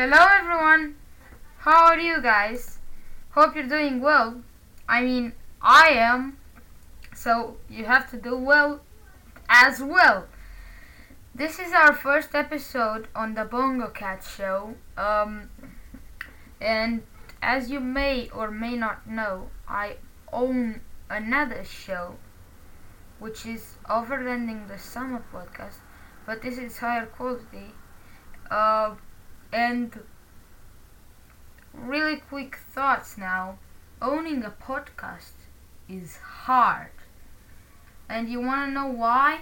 Hello everyone! How are you guys? Hope you're doing well. I mean, I am. So you have to do well as well. This is our first episode on the Bongo Cat Show. Um, and as you may or may not know, I own another show which is Overlanding the Summer podcast, but this is higher quality. Uh, and really quick thoughts now. Owning a podcast is hard. And you want to know why?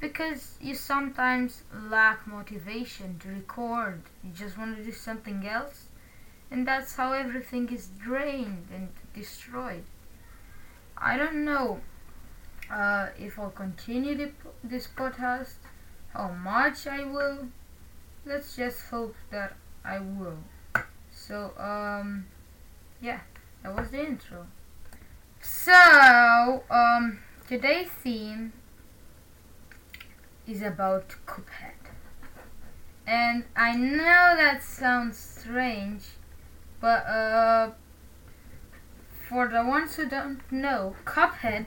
Because you sometimes lack motivation to record. You just want to do something else. And that's how everything is drained and destroyed. I don't know uh, if I'll continue the, this podcast, how much I will let's just hope that I will. So, um, yeah, that was the intro. So, um, today's theme is about Cuphead. And I know that sounds strange, but, uh, for the ones who don't know, Cuphead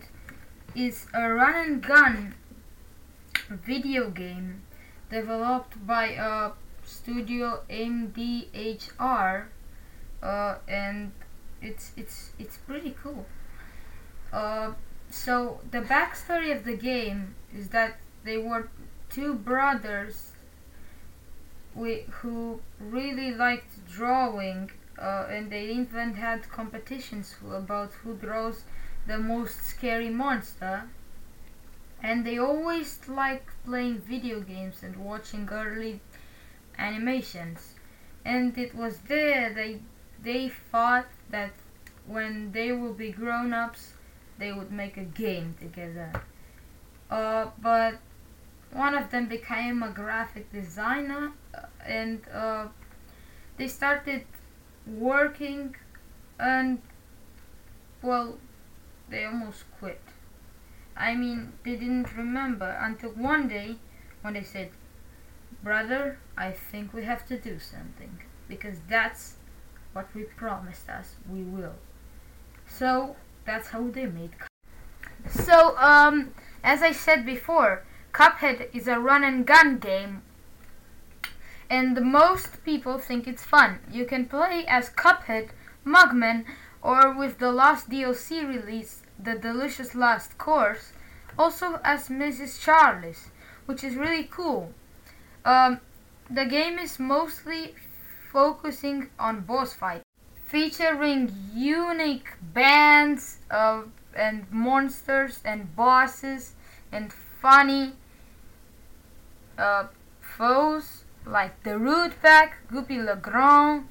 is a run and gun video game developed by uh, Studio MDHR, uh, and it's it's it's pretty cool. Uh, so the backstory of the game is that they were two brothers who really liked drawing, uh, and they even had competitions about who draws the most scary monster and they always liked playing video games and watching early animations. And it was there they they thought that when they will be grown-ups they would make a game together. Uh, but one of them became a graphic designer uh, and uh, they started working and well they almost quit I mean, they didn't remember until one day when they said, Brother, I think we have to do something because that's what we promised us we will. So that's how they made. So, um, as I said before, Cuphead is a run and gun game and most people think it's fun. You can play as Cuphead, Mugman, or with the last DLC release, the delicious last course, also as Mrs. Chalice, which is really cool. Um, the game is mostly focusing on boss fight, featuring unique bands of and monsters and bosses and funny uh, foes like the Root Pack, Goopy Le Grande,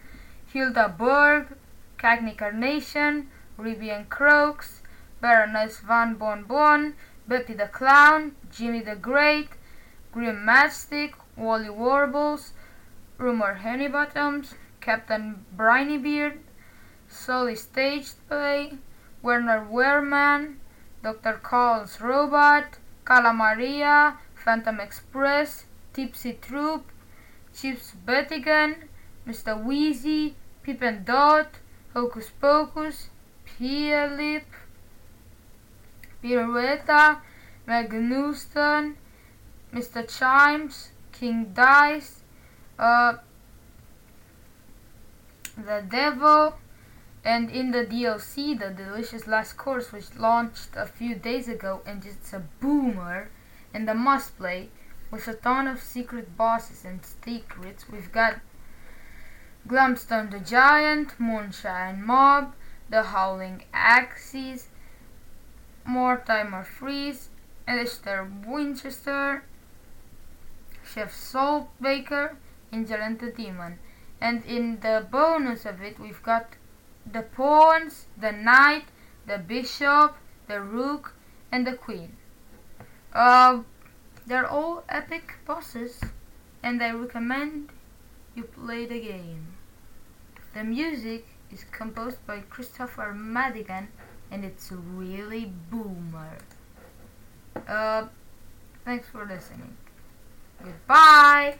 Hilda Berg, Cagney Carnation, Ribby and Croaks, Baroness Von Bon Bon, Beppi the Clown, Djimmi the Great, Grim Matchstick, Wally Warbles, Rumor Honeybottoms, Captain Brineybeard, Sully Stage Play, Werner Werman, Dr. Kahl's Robot, Cala Maria, Phantom Express, Tipsy Troop, Chips Bettigan, Mr. Wheezy, Pip and Dot, Hocus Pocus, Pia Lip, Pirouletta, Meg Newston, Mr. Chimes, King Dice, uh, The Devil, and in the DLC, The Delicious Last Course, which launched a few days ago, and it's a boomer, and the must play, with a ton of secret bosses and secrets. We've got Glumstone the Giant, Moonshine Mob, The Howling Aces, Mortimer Freeze, Alistair Winchester, Chef Salt Baker, and the Demon. And in the bonus of it, we've got the pawns, the knight, the bishop, the rook, and the queen. Uh, they're all epic bosses, and I recommend you play the game. The music is composed by Kristofer Maddigan and it's really boomer. Uh, thanks for listening. Goodbye.